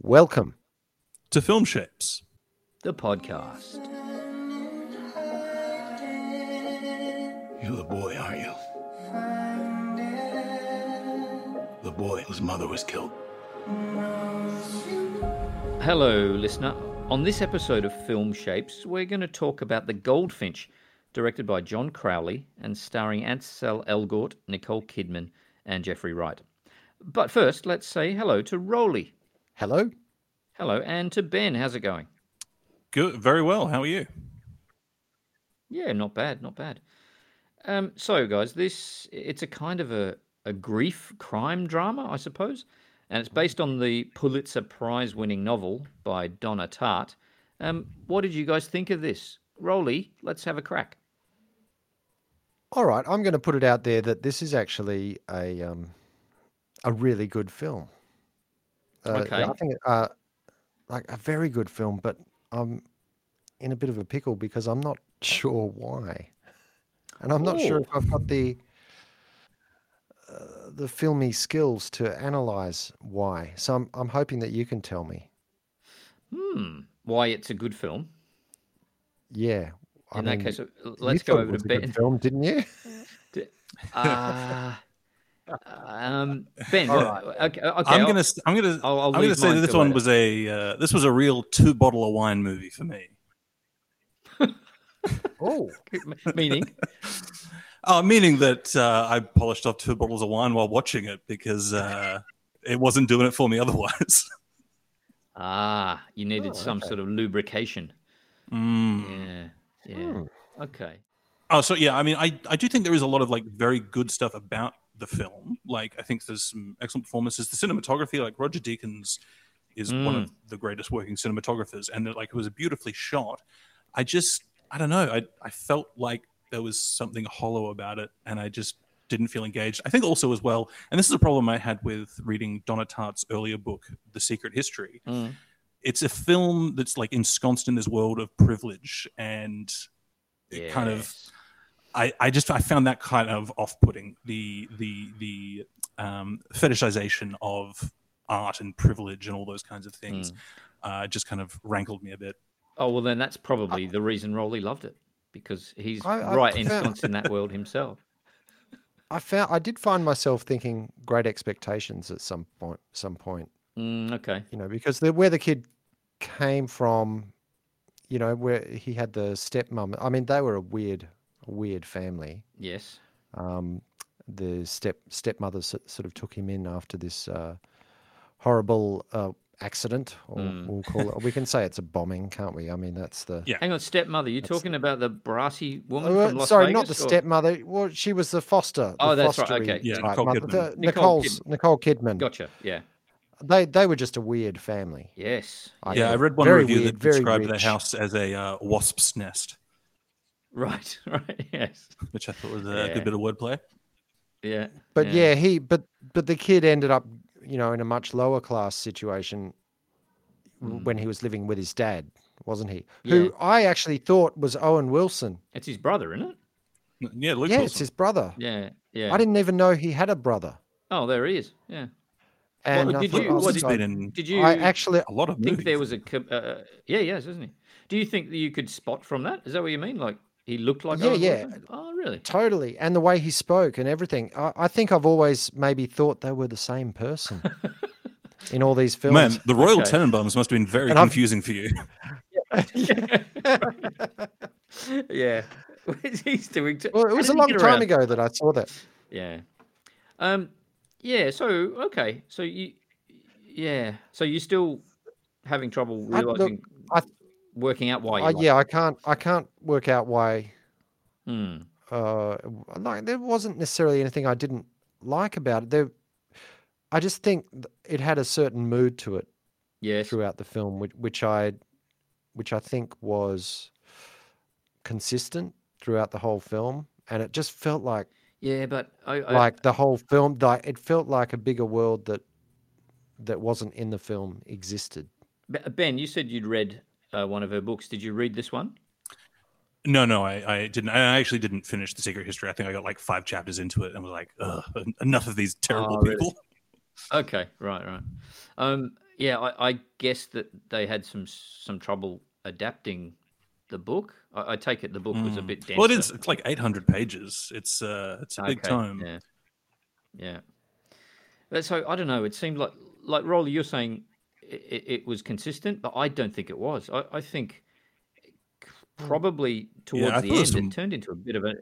Welcome. to Film Shapes. The podcast. You're the boy, aren't you? The boy whose mother was killed. Hello, listener. On this episode of Film Shapes, we're going to talk about The Goldfinch, directed by John Crowley and starring Ansel Elgort, Nicole Kidman, and Jeffrey Wright. But first, let's say hello to Rolly. Hello. Hello, and to Ben. How's it going? Good, very well. How are you? Yeah, not bad, not bad. Um, so, guys, this it's a kind of a, a grief crime drama, I suppose, and it's based on the Pulitzer Prize-winning novel by Donna Tartt. Um, what did you guys think of this? Rolly, let's have a crack. All right, I'm going to put it out there that this is actually a um, a really good film. Uh, Okay. I think uh, like a very good film, but I'm in a bit of a pickle because I'm not sure why, and I'm not sure Oh. if I've got the uh, the filmy skills to analyze why. So I'm I'm hoping that you can tell me. Hmm, why it's a good film? Yeah. I In that mean, case, uh, let's go over to Ben. film, didn't you? Ah, um, Ben. All what- right. Okay, okay. I'm I'll- gonna, s- I'm gonna, I'll- I'll I'm gonna say that this one later. was a, uh, this was a real two bottle of wine movie for me. Oh, meaning. Uh, meaning that uh, I polished off two bottles of wine while watching it because uh, it wasn't doing it for me otherwise. Ah, you needed Oh, some okay. sort of lubrication. Mm. Yeah. Yeah. Hmm. Okay. Oh, so yeah, I mean, I, I do think there is a lot of like very good stuff about the film. Like, I think there's some excellent performances. The cinematography, like Roger Deakins, is one of the greatest working cinematographers, and like it was beautifully shot. I just, I don't know, I I felt like there was something hollow about it, and I just didn't feel engaged. I think also as well, and this is a problem I had with reading Donna Tartt's earlier book, The Secret History. Mm. It's a film that's like ensconced in this world of privilege and it kind of Yes. I, I just I found that kind of off-putting the the the um, fetishization of art and privilege and all those kinds of things uh, just kind of rankled me a bit. Oh well, then that's probably the reason Rolly loved it because he's I- I right found- ensconced in that world himself. I found I did find myself thinking great expectations at some point. Some point, Mm, okay. you know, because the where the kid came from, you know, where he had the stepmom. I mean, they were a weird, a weird family. Yes. Um, the step stepmother s- sort of took him in after this uh, horrible uh, accident, or Mm. we'll call it. We can say it's a bombing, can't we? I mean, that's the. Yeah. Hang on, stepmother. You're talking about the brassy woman uh, from Las sorry, Vegas? not the or- stepmother. Well, she was the foster. Oh, the that's right, okay. Yeah, Nicole mother. Kidman. The- Nicole Nicole's Nicole Kidman. Gotcha. Yeah. They they were just a weird family. Yes. I yeah, I read one Very review weird, that described the house as a uh, wasp's nest, Right. Right. Yes. which I thought was a Yeah. good bit of wordplay. Yeah. But yeah. he but but the kid ended up, you know, in a much lower class situation w- when he was living with his dad, wasn't he? Yeah. Who I actually thought was Owen Wilson. It's his brother, isn't it? Yeah, Luke yeah, Wilson. it's his brother. Yeah. Yeah. I didn't even know he had a brother. Oh, there he is. Yeah. And I did you- what did- been in Did you I actually a lot of think movies. there was a co- uh, yeah yes isn't he do you think that you could spot from that is that what you mean like he looked like Yeah, Owen yeah. Wilson? oh really Totally. And the way he spoke and everything. I, I think I've always maybe thought they were the same person in all these films. Man, the Royal Okay. Tenenbaums must have been very And I've- confusing for you. yeah he's doing t- well, it was a long time around? ago that I saw that. yeah um yeah so okay so you yeah so you're still having trouble I- look, realizing I- working out why like yeah, I can't I can't work out why. Hmm. uh like there wasn't necessarily anything I didn't like about it. There I just think it had a certain mood to it yes throughout the film which, which I which I think was consistent throughout the whole film and it just felt like yeah but I, I like the whole film like it felt like a bigger world that that wasn't in the film existed Ben, you said you'd read uh, one of her books. Did you read this one? No, no, I, I didn't. I actually didn't finish the Secret History. I think I got like five chapters into it and was like, Ugh, enough of these terrible Oh, really? people. Okay, right, right. Um, Yeah, I, I guess that they had some some trouble adapting the book. I, I take it the book was a bit denser. Hmm. Well, it is. It's like 800 pages. It's uh, it's a big Okay, tome. Yeah, yeah. But so I don't know. It seemed like like Rolly, you're saying it, it was consistent, but I don't think it was. I, I think probably towards I the end some- it turned into a bit of a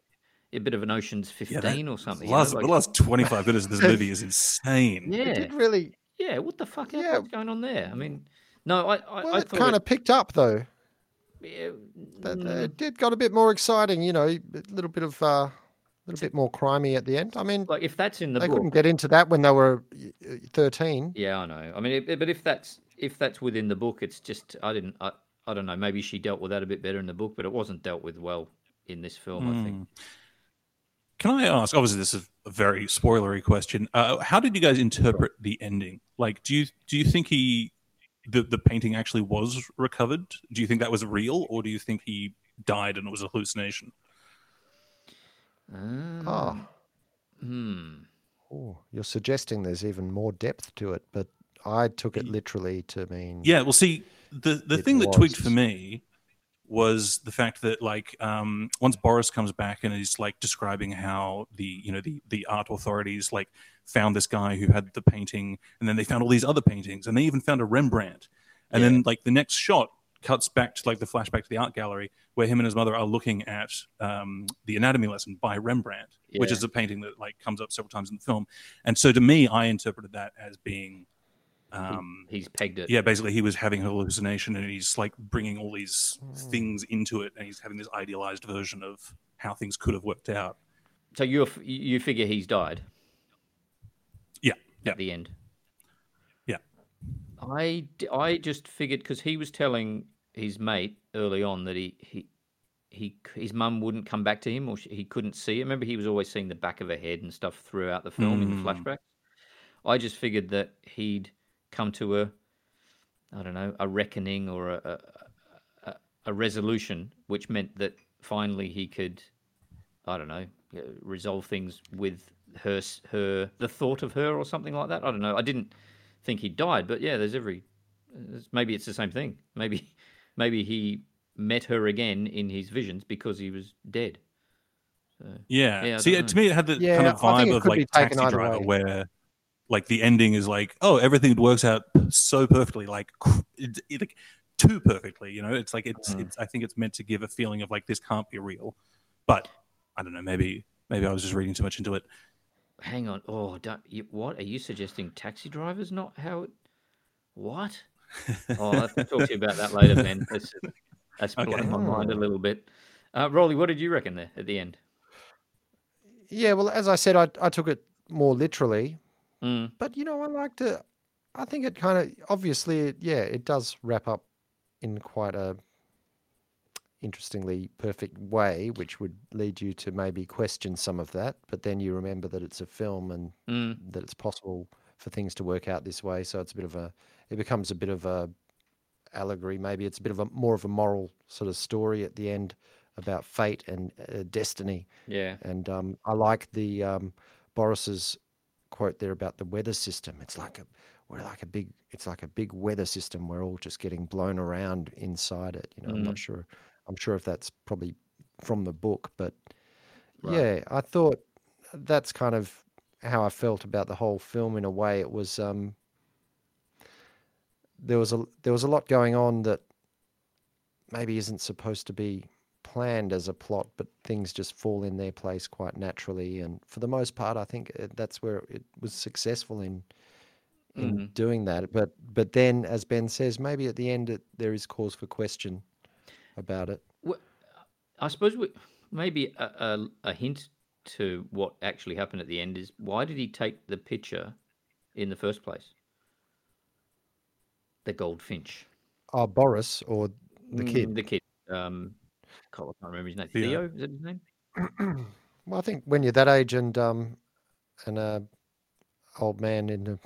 a bit of an Ocean's Yeah, Fifteen that- or something. The you know, last, like- the last 25 minutes of this movie is insane. yeah, It did really. yeah. What the fuck? Yeah. What's going on there? I mean, no, I I, Well, I it kind of picked up though. yeah, That, mm, It did got a bit more exciting. You know, a little bit of. Uh, a little bit more crimey at the end. I mean, like if that's in the book they book, couldn't get into that when they were uh, 13. Yeah, I know. I mean, it, but if that's if that's within the book, it's just I didn't. I, I don't know. Maybe she dealt with that a bit better in the book, but it wasn't dealt with well in this film. I think. Mm. Can I ask? Obviously, this is a very spoilery question. Uh, how did you guys interpret the ending? Like, do you do you think he the the painting actually was recovered? Do you think that was real, or do you think he died and it was a hallucination? Um, Oh, Hmm. oh, you're suggesting there's even more depth to it, but I took it literally to mean. Yeah, well, see, the the thing that tweaked for me was the fact that like um, once Boris comes back and is like describing how the you know the the art authorities like found this guy who had the painting, and then they found all these other paintings, and they even found a Rembrandt, and then like the next shot cuts back to like the flashback to the art gallery where him and his mother are looking at um, the anatomy lesson by Rembrandt, which is a painting that like comes up several times in the film, and so to me, I interpreted that as being. Um, He's pegged it. yeah, basically he was having a hallucination and he's like bringing all these Hmm. things into it and he's having this idealized version of how things could have worked out. So you you figure he's died Yeah, yeah, at the end. yeah. I just figured because he was telling his mate early on that he he he his mum wouldn't come back to him or sh he couldn't see it. Remember, he was always seeing the back of her head and stuff throughout the film in the Mm. flashbacks. I just figured that he'd come to a I don't know a reckoning or a a, a, resolution, which meant that finally he could I don't know uh, resolve things with her her the thought of her or something like that. I don't know. I didn't think he died, but yeah, there's every maybe it's the same thing. Maybe maybe he met her again in his visions because he was dead. Yeah. Yeah, See, know. to me, it had the Yeah, kind of vibe of like Taxi Driver, way. where like the ending is like, oh, everything works out so perfectly, like it, it, like too perfectly. You know, it's like it's, Mm. it's. I think it's meant to give a feeling of like this can't be real, but I don't know. Maybe maybe I was just reading too much into it. Hang on. Oh, don't, you, what are you suggesting? Taxi drivers not how it? What? Oh, I'll have to talk to you about that later, Ben. That's that's Okay. blowing my mind a little bit. Uh, Rolly, what did you reckon there at the end? Yeah, well, as I said, I, I took it more literally, Mm, but you know, I like to. I think it kind of obviously, it, yeah, it does wrap up in quite a interestingly perfect way, which would lead you to maybe question some of that. But then you remember that it's a film and mm, that it's possible for things to work out this way. So it's a bit of a, it becomes a bit of a allegory. Maybe it's a bit of a more of a moral sort of story at the end about fate and uh, destiny. yeah. And um, I like the um, Boris's quote there about the weather system. It's like a we're like a big it's like a big weather system. We're all just getting blown around inside it. You know, I'm not sure. I'm sure if that's probably from the book, but Right. yeah, I thought that's kind of how I felt about the whole film. In a way, it was um, there was a there was a lot going on that maybe isn't supposed to be planned as a plot, but things just fall in their place quite naturally. And for the most part, I think uh, that's where it was successful in in doing that. But but then, as Ben says, maybe at the end it, there is cause for question about it. I suppose we, maybe a, a, a hint to what actually happened at the end is why did he take the picture in the first place? The goldfinch. Oh, Boris or the kid. Mm, The kid. Um, God, I can't remember his name. Theo. Theo, is that his name? Well, I think when you're that age and um and a old man in the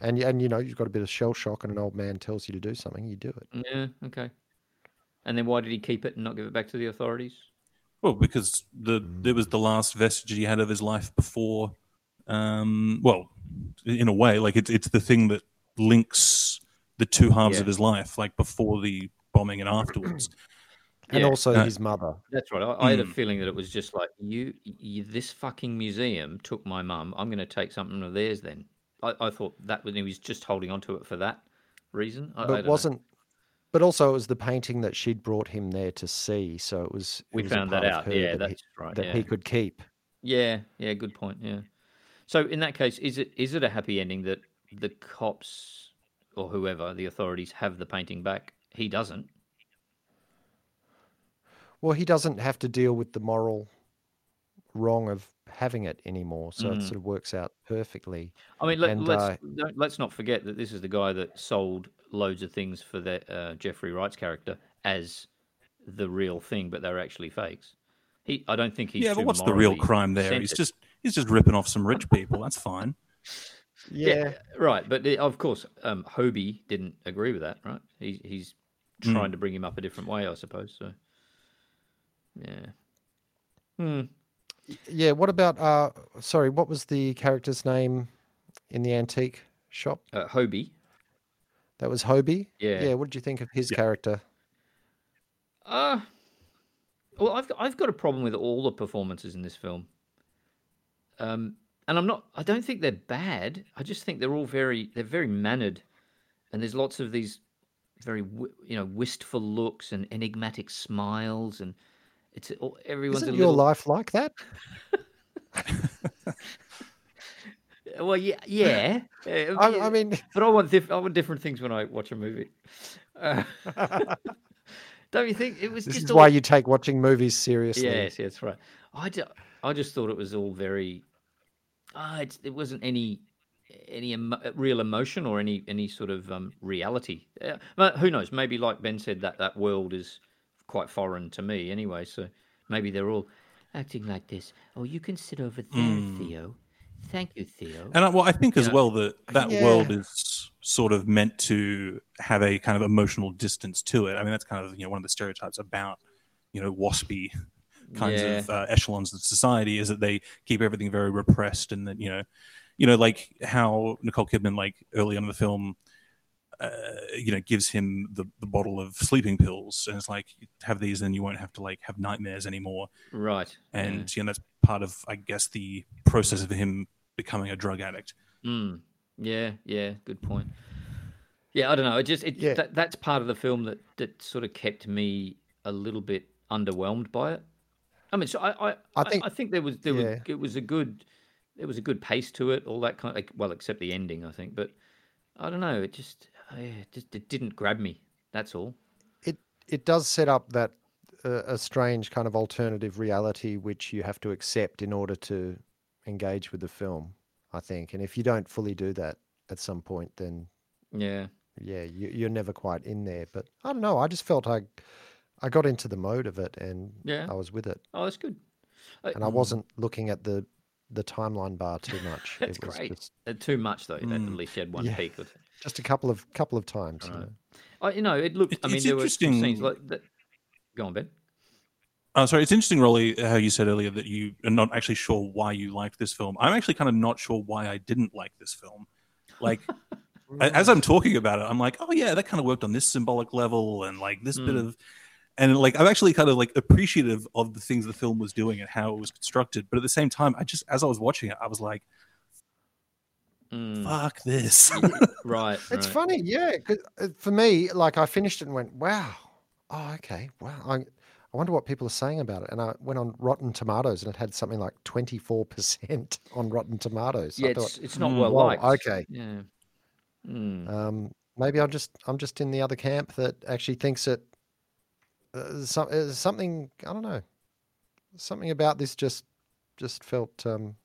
and and you know you've got a bit of shell shock and an old man tells you to do something, you do it. Yeah, okay. And then why did he keep it and not give it back to the authorities? Well, because the it was the last vestige he had of his life before. Um, well, in a way, like it's it's the thing that links the two halves Yeah. of his life, like before the bombing and afterwards. and Yeah. also Uh, his mother. That's right. I, I had a Mm. feeling that it was just like you, you. This fucking museum took my mum. I'm going to take something of theirs. Then I, I thought that was he was just holding on to it for that reason. I, I but don't know. wasn't. But also, it was the painting that she'd brought him there to see. So it was. it We was found that out. Yeah, that he- that's right. that yeah. he could keep. Yeah, yeah, good point. Yeah. So in that case, is it is it a happy ending that the cops or whoever the authorities have the painting back? He doesn't. Well, he doesn't have to deal with the moral wrong of having it anymore. So it Mm. sort of works out perfectly. I mean, let, And, let's uh, don't, let's not forget that this is the guy that sold loads of things for the uh, Jeffrey Wright's character as the real thing, but they're actually fakes. He, I don't think he's. yeah, but what's the real crime there? He's just he's just ripping off some rich people. That's fine. Yeah. right. But uh, of course, um, Hobie didn't agree with that, right? He, he's Mm. trying to bring him up a different way, I suppose. So, yeah. Hmm. Yeah. What about? Uh, sorry, what was the character's name in the antique shop? Uh, Hobie. That was Hobie. Yeah. Yeah. What did you think of his Yeah. character? Uh well, I've got, I've got a problem with all the performances in this film. Um, and I'm not. I don't think they're bad. I just think they're all very. They're very mannered, and there's lots of these very you know wistful looks and enigmatic smiles, and it's all- everyone's Isn't a your little. life like that? Well, yeah, yeah. uh, I, I mean, but I want diff- I want different things when I watch a movie. Uh, don't you think it was this just is all- why you take watching movies seriously. Yes, yes, right. I, ju- I just thought it was all very. Ah, it's, it wasn't any any emo- real emotion or any any sort of um, reality. Uh, but who knows? Maybe, like Ben said, that that world is quite foreign to me anyway. So maybe they're all acting like this. Oh, you can sit over there, Mm. Theo. Thank you, Theo. And I, well, I think as Yeah. well that that world is sort of meant to have a kind of emotional distance to it. I mean, that's kind of you know one of the stereotypes about you know waspy kinds Yeah. of uh, echelons of society is that they keep everything very repressed, and that you know, you know, like how Nicole Kidman, like early on in the film. Uh, you know, gives him the, the bottle of sleeping pills, and it's like have these, and you won't have to like have nightmares anymore right. yeah. and you know that's part of i guess the process of him becoming a drug addict Mm. Yeah, yeah, good point. Yeah, I don't know. It just it Yeah. that, that's part of the film that that sort of kept me a little bit underwhelmed by it. I mean, so I I, I think- I think there was there was it was a good there was a good pace to it, all that kind of well, except the ending, I think. But I don't know. It just it just it didn't grab me. That's all. it it does set up that uh, a strange kind of alternative reality which you have to accept in order to engage with the film i think and if you don't fully do that at some point then Yeah. yeah you, you're never quite in there but i don't know i just felt i i got into the mode of it and Yeah. i was with it Oh, that's good. Uh, and i wasn't looking at the the timeline bar too much That's it was great. just Uh, too much though. At Mm. least you had one Yeah. peak or two. just a couple of couple of times you know. I, you know, it looked. It- I mean, it's there were some scenes like that. Go on, Ben. oh sorry it's interesting rolly how you said earlier that you are not actually sure why you liked this film i'm actually kind of not sure why i didn't like this film like as i'm talking about it i'm like oh yeah that kind of worked on this symbolic level and like this bit Mm. of and like i'm actually kind of like appreciative of the things the film was doing and how it was constructed but at the same time i just as i was watching it i was like Mm, fuck this right. It's right. funny, yeah. 'cause, uh, for me, like I finished it and went, "Wow, oh, okay, wow." I, I wonder what people are saying about it. And I went on Rotten Tomatoes, and it had something like twenty four percent on Rotten Tomatoes. Yeah, I it's, thought, it's not Mm. well liked. okay. Yeah. Mm. um, maybe I'm just I'm just in the other camp that actually thinks it uh, some, uh, something. I don't know. Something about this just just felt um,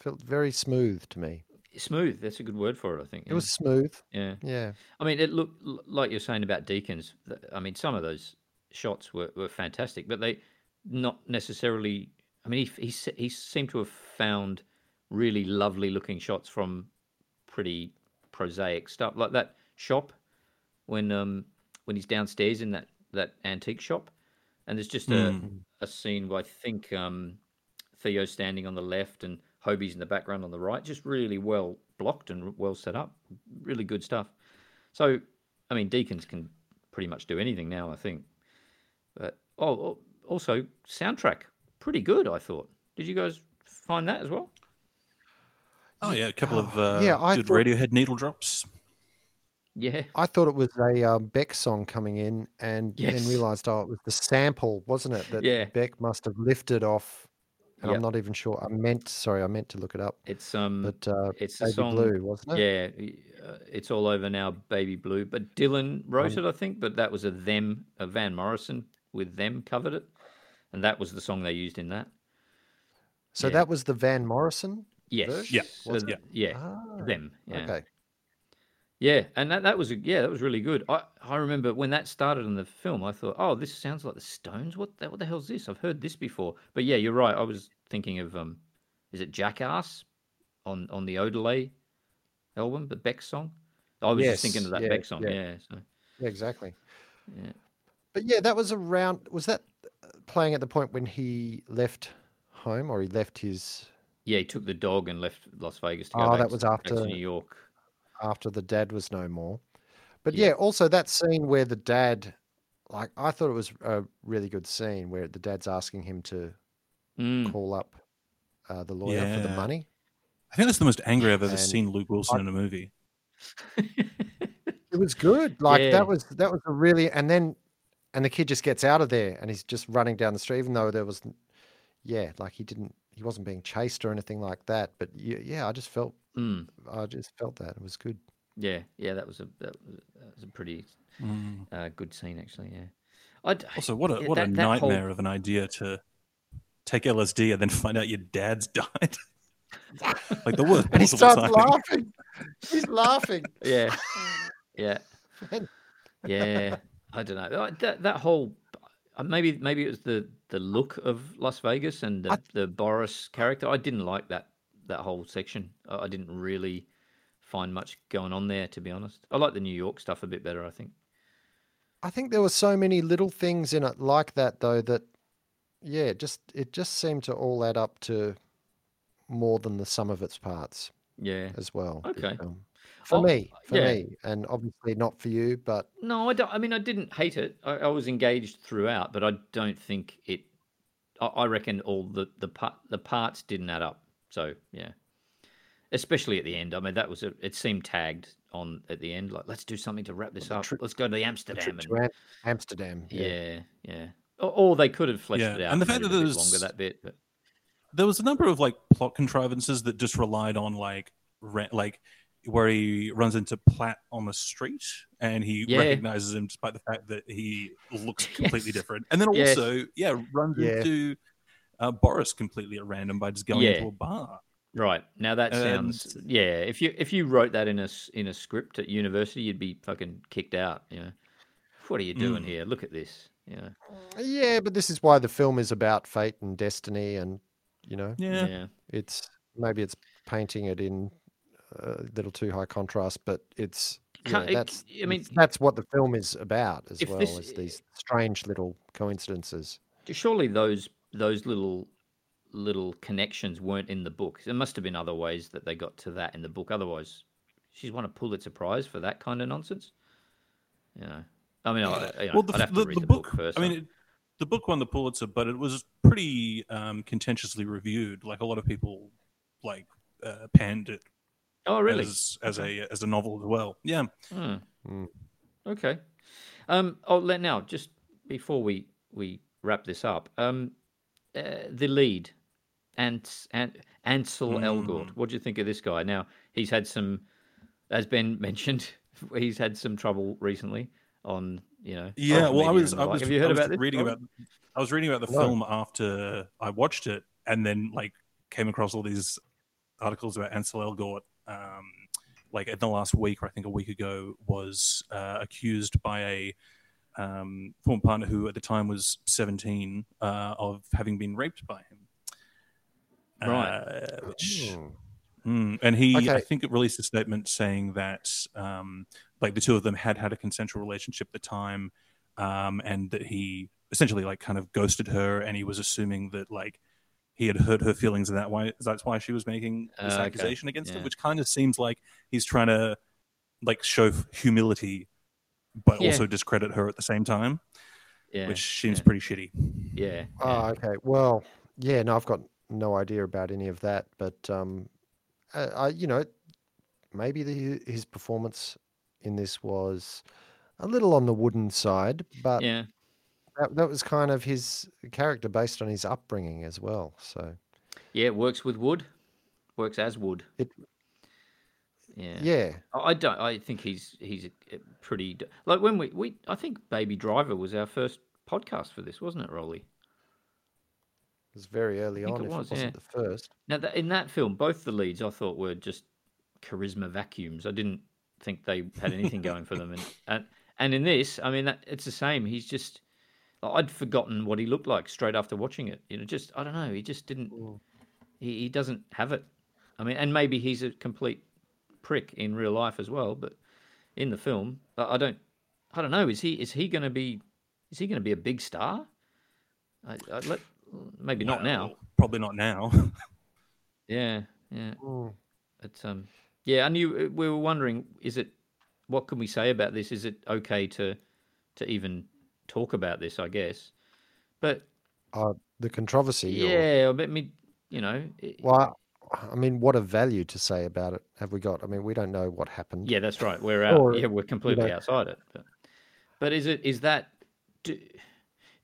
felt very smooth to me. Smooth. That's a good word for it. I think. It was smooth. Yeah. Yeah. I mean, it looked like you're saying about Deakins. I mean, some of those shots were, were fantastic, but they not necessarily. I mean, he he he seemed to have found really lovely looking shots from pretty prosaic stuff, like that shop when um when he's downstairs in that that antique shop, and there's just a Mm. a scene where I think um Theo's standing on the left and Hobie's in the background on the right, just really well blocked and well set up, really good stuff. So, I mean, Deakins can pretty much do anything now, I think. But oh, oh, also soundtrack pretty good. I thought. Did you guys find that as well? Oh yeah, a couple of uh, Yeah, I good thought- Radiohead needle drops. Yeah. I thought it was a um, Beck song coming in, and Yes. then realised, oh, it was the sample, wasn't it? That Yeah. Beck must have lifted off. And Yep. I'm not even sure. I meant, sorry, I meant to look it up, It's um. but uh, it's the Baby song. Blue, wasn't it? Yeah, uh, it's all over now, Baby Blue. But Dylan wrote Um, it, I think. But that was a them, a Van Morrison with them covered it, and that was the song they used in that. So yeah. that was the Van Morrison. Yes. version? Yeah, so was yeah. Ah, Them. Yeah. Okay. Yeah, and that, that was a, yeah, that was really good. I, I remember when that started in the film, I thought, oh, this sounds like the Stones. What the, what the hell's this? I've heard this before. But yeah, you're right. I was thinking of um, is it Jackass on on the Odelay album, the Beck song? I was just thinking of that yeah, Beck song. yeah. Yeah. So Yeah, exactly. yeah. But yeah, that was around. Was that uh, playing at the point when he left home, or he left his Yeah, he took the dog and left Las Vegas to go Oh, back, that to- was after- New York. After the dad was no more? But Yeah. yeah, also that scene where the dad, like, I thought it was a really good scene where the dad's asking him to Mm. call up uh, the lawyer for the money. I think that's the most angry I've ever And seen Luke Wilson I- in a movie. It was good. Like Yeah. that was that was a really and then and the kid just gets out of there and he's just running down the street, even though there was, yeah, like he didn't he wasn't being chased or anything like that. But yeah, yeah I just felt Mm. I just felt that it was good. Yeah, yeah, that was a that was, that was a pretty Mm. uh, good scene actually. Yeah. I'd, Also, what a yeah, what a that- that whole- nightmare of an idea to take LSD and then find out your dad's died. like the worst And he starts timing. laughing. He's laughing. Yeah, yeah, yeah. I don't know. That that whole Uh, maybe maybe it was the the look of Las Vegas and the, I- the Boris character. I didn't like that that whole section. I didn't really find much going on there, to be honest. I like the New York stuff a bit better. I think. I think there were so many little things in it like that though that yeah, just it just seemed to all add up to more than the sum of its parts Yeah. as well. the Okay. Film. For Oh, me, for yeah. me, and obviously not for you, but No, I don't. I mean, I didn't hate it. I, I was engaged throughout, but I don't think it. I, I reckon all the the part the parts didn't add up. So yeah, especially at the end. I mean, that was a, it. Seemed tagged on at the end. Like, let's do something to wrap this the up. trip- let's go to the Amsterdam. trip And, to Am- Amsterdam. yeah, yeah. Or, or they could have fleshed Yeah, it out. and the fact that a bit there's- longer that bit, but there was a number of like plot contrivances that just relied on like ra- like where he runs into Platt on the street and he Yeah. recognizes him despite the fact that he looks completely Yes. different, and then Yes. also yeah runs Yeah. into uh, Boris completely at random by just going Yeah. into a bar. right now that sounds And- yeah. If you if you wrote that in a in a script at university, you'd be fucking kicked out. You know, what are you doing Mm. here? Look at this. Yeah, Yeah, but this is why the film is about fate and destiny, and you know, Yeah, yeah. it's maybe it's painting it in a little too high contrast, but it's yeah, Can't- it- that's I mean, that's what the film is about as well this- as these strange little coincidences. surely those those little little connections weren't in the book. There must have been other ways that they got to that in the book. Otherwise, she's won a Pulitzer Prize for that kind of nonsense. You know, I mean, I, you know, well, the, I'd have the, to read the the, book. book, first. I mean, it, the book won the Pulitzer, but it was pretty um, contentiously reviewed. Like a lot of people, like uh, panned it oh, really? as as a as a novel as well. Yeah. Hmm. Mm. Okay. Um. Oh, let now just before we we wrap this up. Um, uh, the lead, Ant, Ant, Ansel Elgort. Mm. What do you think of this guy? Now he's had some, as Ben mentioned, he's had some trouble recently on you know. Yeah, well, I was, I like. was, Have you heard I was about reading Rob? about, I was reading about the No. film after I watched it, and then like came across all these articles about Ansel Elgort. Um, like in the last week, or I think a week ago, was uh, accused by a um, former partner who at the time was 17 uh, of having been raped by him. Right. Uh, which Mm. And he, I think, it released a statement saying that, um, like, the two of them had had a consensual relationship at the time, um, and that he essentially, like, kind of ghosted her, and he was assuming that, like, he had hurt her feelings, in that way. that's why she was making this Uh, okay. accusation against Yeah. him, which kind of seems like he's trying to like show humility, but Yeah. also discredit her at the same time, Yeah. which seems yeah, pretty shitty. Yeah. Oh, okay. Well, yeah, no, I've got no idea about any of that, but um, I, I you know, maybe the, his performance in this was a little on the wooden side, but yeah. That, that was kind of his character based on his upbringing as well. So, Yeah. It works with wood. Works as wood. It- Yeah. yeah, I don't. I think he's he's pretty like when we we. I think Baby Driver was our first podcast for this, wasn't it, Rolly? it was very early on, it if was, it wasn't yeah. the first. Now that in that film, both the leads I thought were just charisma vacuums. I didn't think they had anything going for them, and and, and in this, I mean, that, it's the same. He's just I'd forgotten what he looked like straight after watching it. You know, just I don't know. He just didn't. He, he doesn't have it. I mean, and maybe he's a complete prick in real life as well, but in the film, I, I don't. I don't know. Is he is he going to be is he going to be a big star? I, I let, maybe not now. Probably not now. Yeah, yeah. Mm. But um, yeah, and you we were wondering, is it what can we say about this? Is it okay to to even talk about this? I guess, but Uh, the controversy. or- yeah, I mean, you know, it- well, I mean, what a value to say about it have we got? I mean, we don't know what happened. yeah, that's right. We're out. Or, yeah, we're completely know- outside it. But, but is it is that? Do,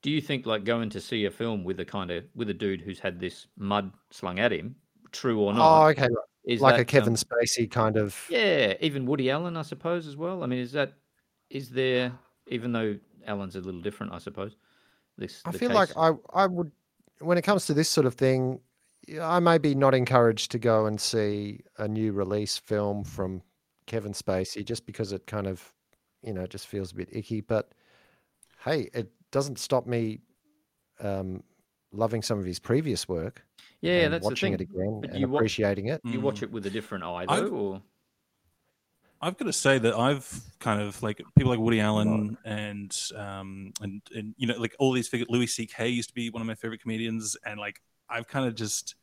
do you think like going to see a film with a kind of with a dude who's had this mud slung at him, true or not? Oh, okay. is Like a Kevin um, Spacey kind of. Yeah, even Woody Allen, I suppose, as well. I mean, is that is there? Even though Allen's a little different, I suppose. This I the feel like I I would when it comes to this sort of thing, I may be not encouraged to go and see a new release film from Kevin Spacey just because it kind of you know just feels a bit icky. But hey, it doesn't stop me um, loving some of his previous work. yeah, and that's the watching thing. it again But and you wa- appreciating it. You watch Mm. it with a different eye, I've- though, or I've got to say that I've kind of like people like Woody Allen and um and and you know like all these figures. Louis C.K. used to be one of my favorite comedians, and like I've kind of just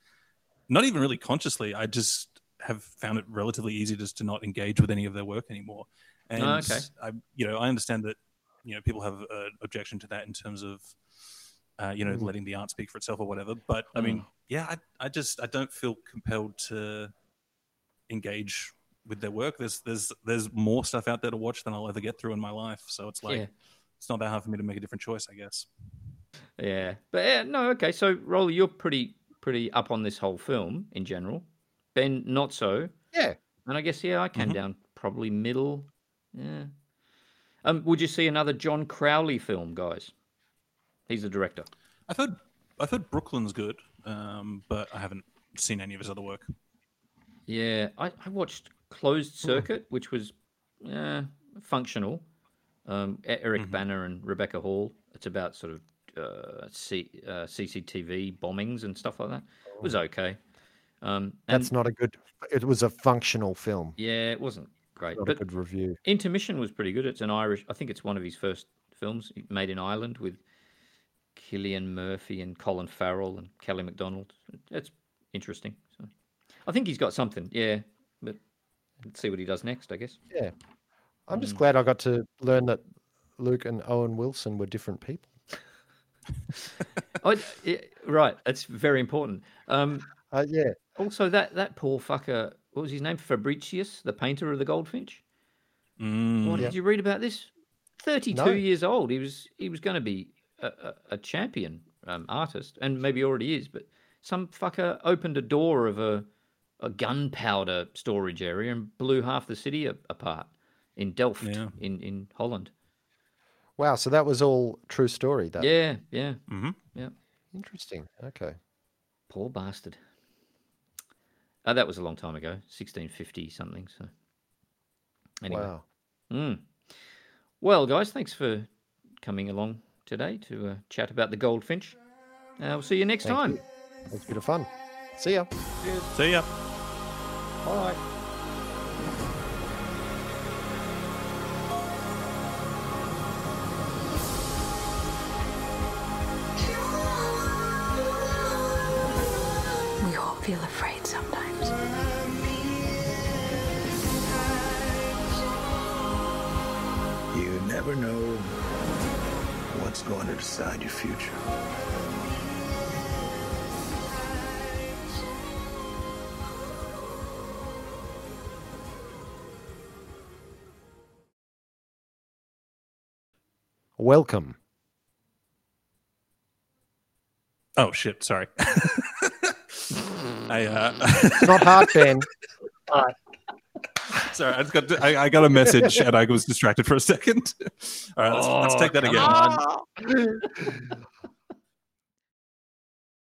not even really consciously. I just have found it relatively easy just to not engage with any of their work anymore. And Oh, okay. I, you know, I understand that you know people have an objection to that in terms of uh, you know Mm. letting the art speak for itself or whatever. But I mean, yeah, I, I just I don't feel compelled to engage with their work. There's there's there's more stuff out there to watch than I'll ever get through in my life. So it's like yeah, it's not that hard for me to make a different choice, I guess. yeah. But yeah, no, okay. So, Rolly, you're pretty pretty up on this whole film in general. Ben, not so. Yeah. And I guess yeah, I came Mhm. down probably middle. Yeah. Um, would you see another John Crowley film, guys? He's the director. I've heard I've heard Brooklyn's good, um, but I haven't seen any of his other work. Yeah, I, I watched Closed Circuit, which was uh, functional. Um, Eric Mhm. Bana and Rebecca Hall. It's about sort of uh, C, uh, CCTV bombings and stuff like that. It was okay. Um, That's not a good. It was a functional film. yeah, it wasn't great, Not a but good review. Intermission was pretty good. It's an Irish. I think it's one of his first films made in Ireland with Cillian Murphy and Colin Farrell and Kelly MacDonald. It's interesting. So I think he's got something. Yeah, let's see what he does next. I guess. Yeah. I'm just Mm. glad I got to learn that Luke and Owen Wilson were different people. Oh, yeah, right. That's very important. Um, Uh, yeah. also, that that poor fucker. What was his name? Fabritius, the painter of the Goldfinch. Mm. What Yeah. did you read about this? Thirty-two No. years old. He was he was going to be a, a, a champion um, artist, and maybe already is. But some fucker opened a door of a a gunpowder storage area and blew half the city apart in Delft, Yeah. in in Holland. Wow. So that was all true story. That. Yeah, yeah. hmm Interesting. Okay. Poor bastard. Uh, that was a long time ago, sixteen fifty something. So anyway. Wow. Mm. Well, guys, thanks for coming along today to uh, chat about the goldfinch. Uh, we'll see you next Thank time. you. It was a bit of fun. See ya. See ya. Bye. We all feel afraid sometimes. You never know what's going to decide your future. Welcome. Oh shit! Sorry. I uh, It's not hard, Ben. sorry. I just got I, I got a message and I was distracted for a second. All right, let's, let's Oh, take that again. on.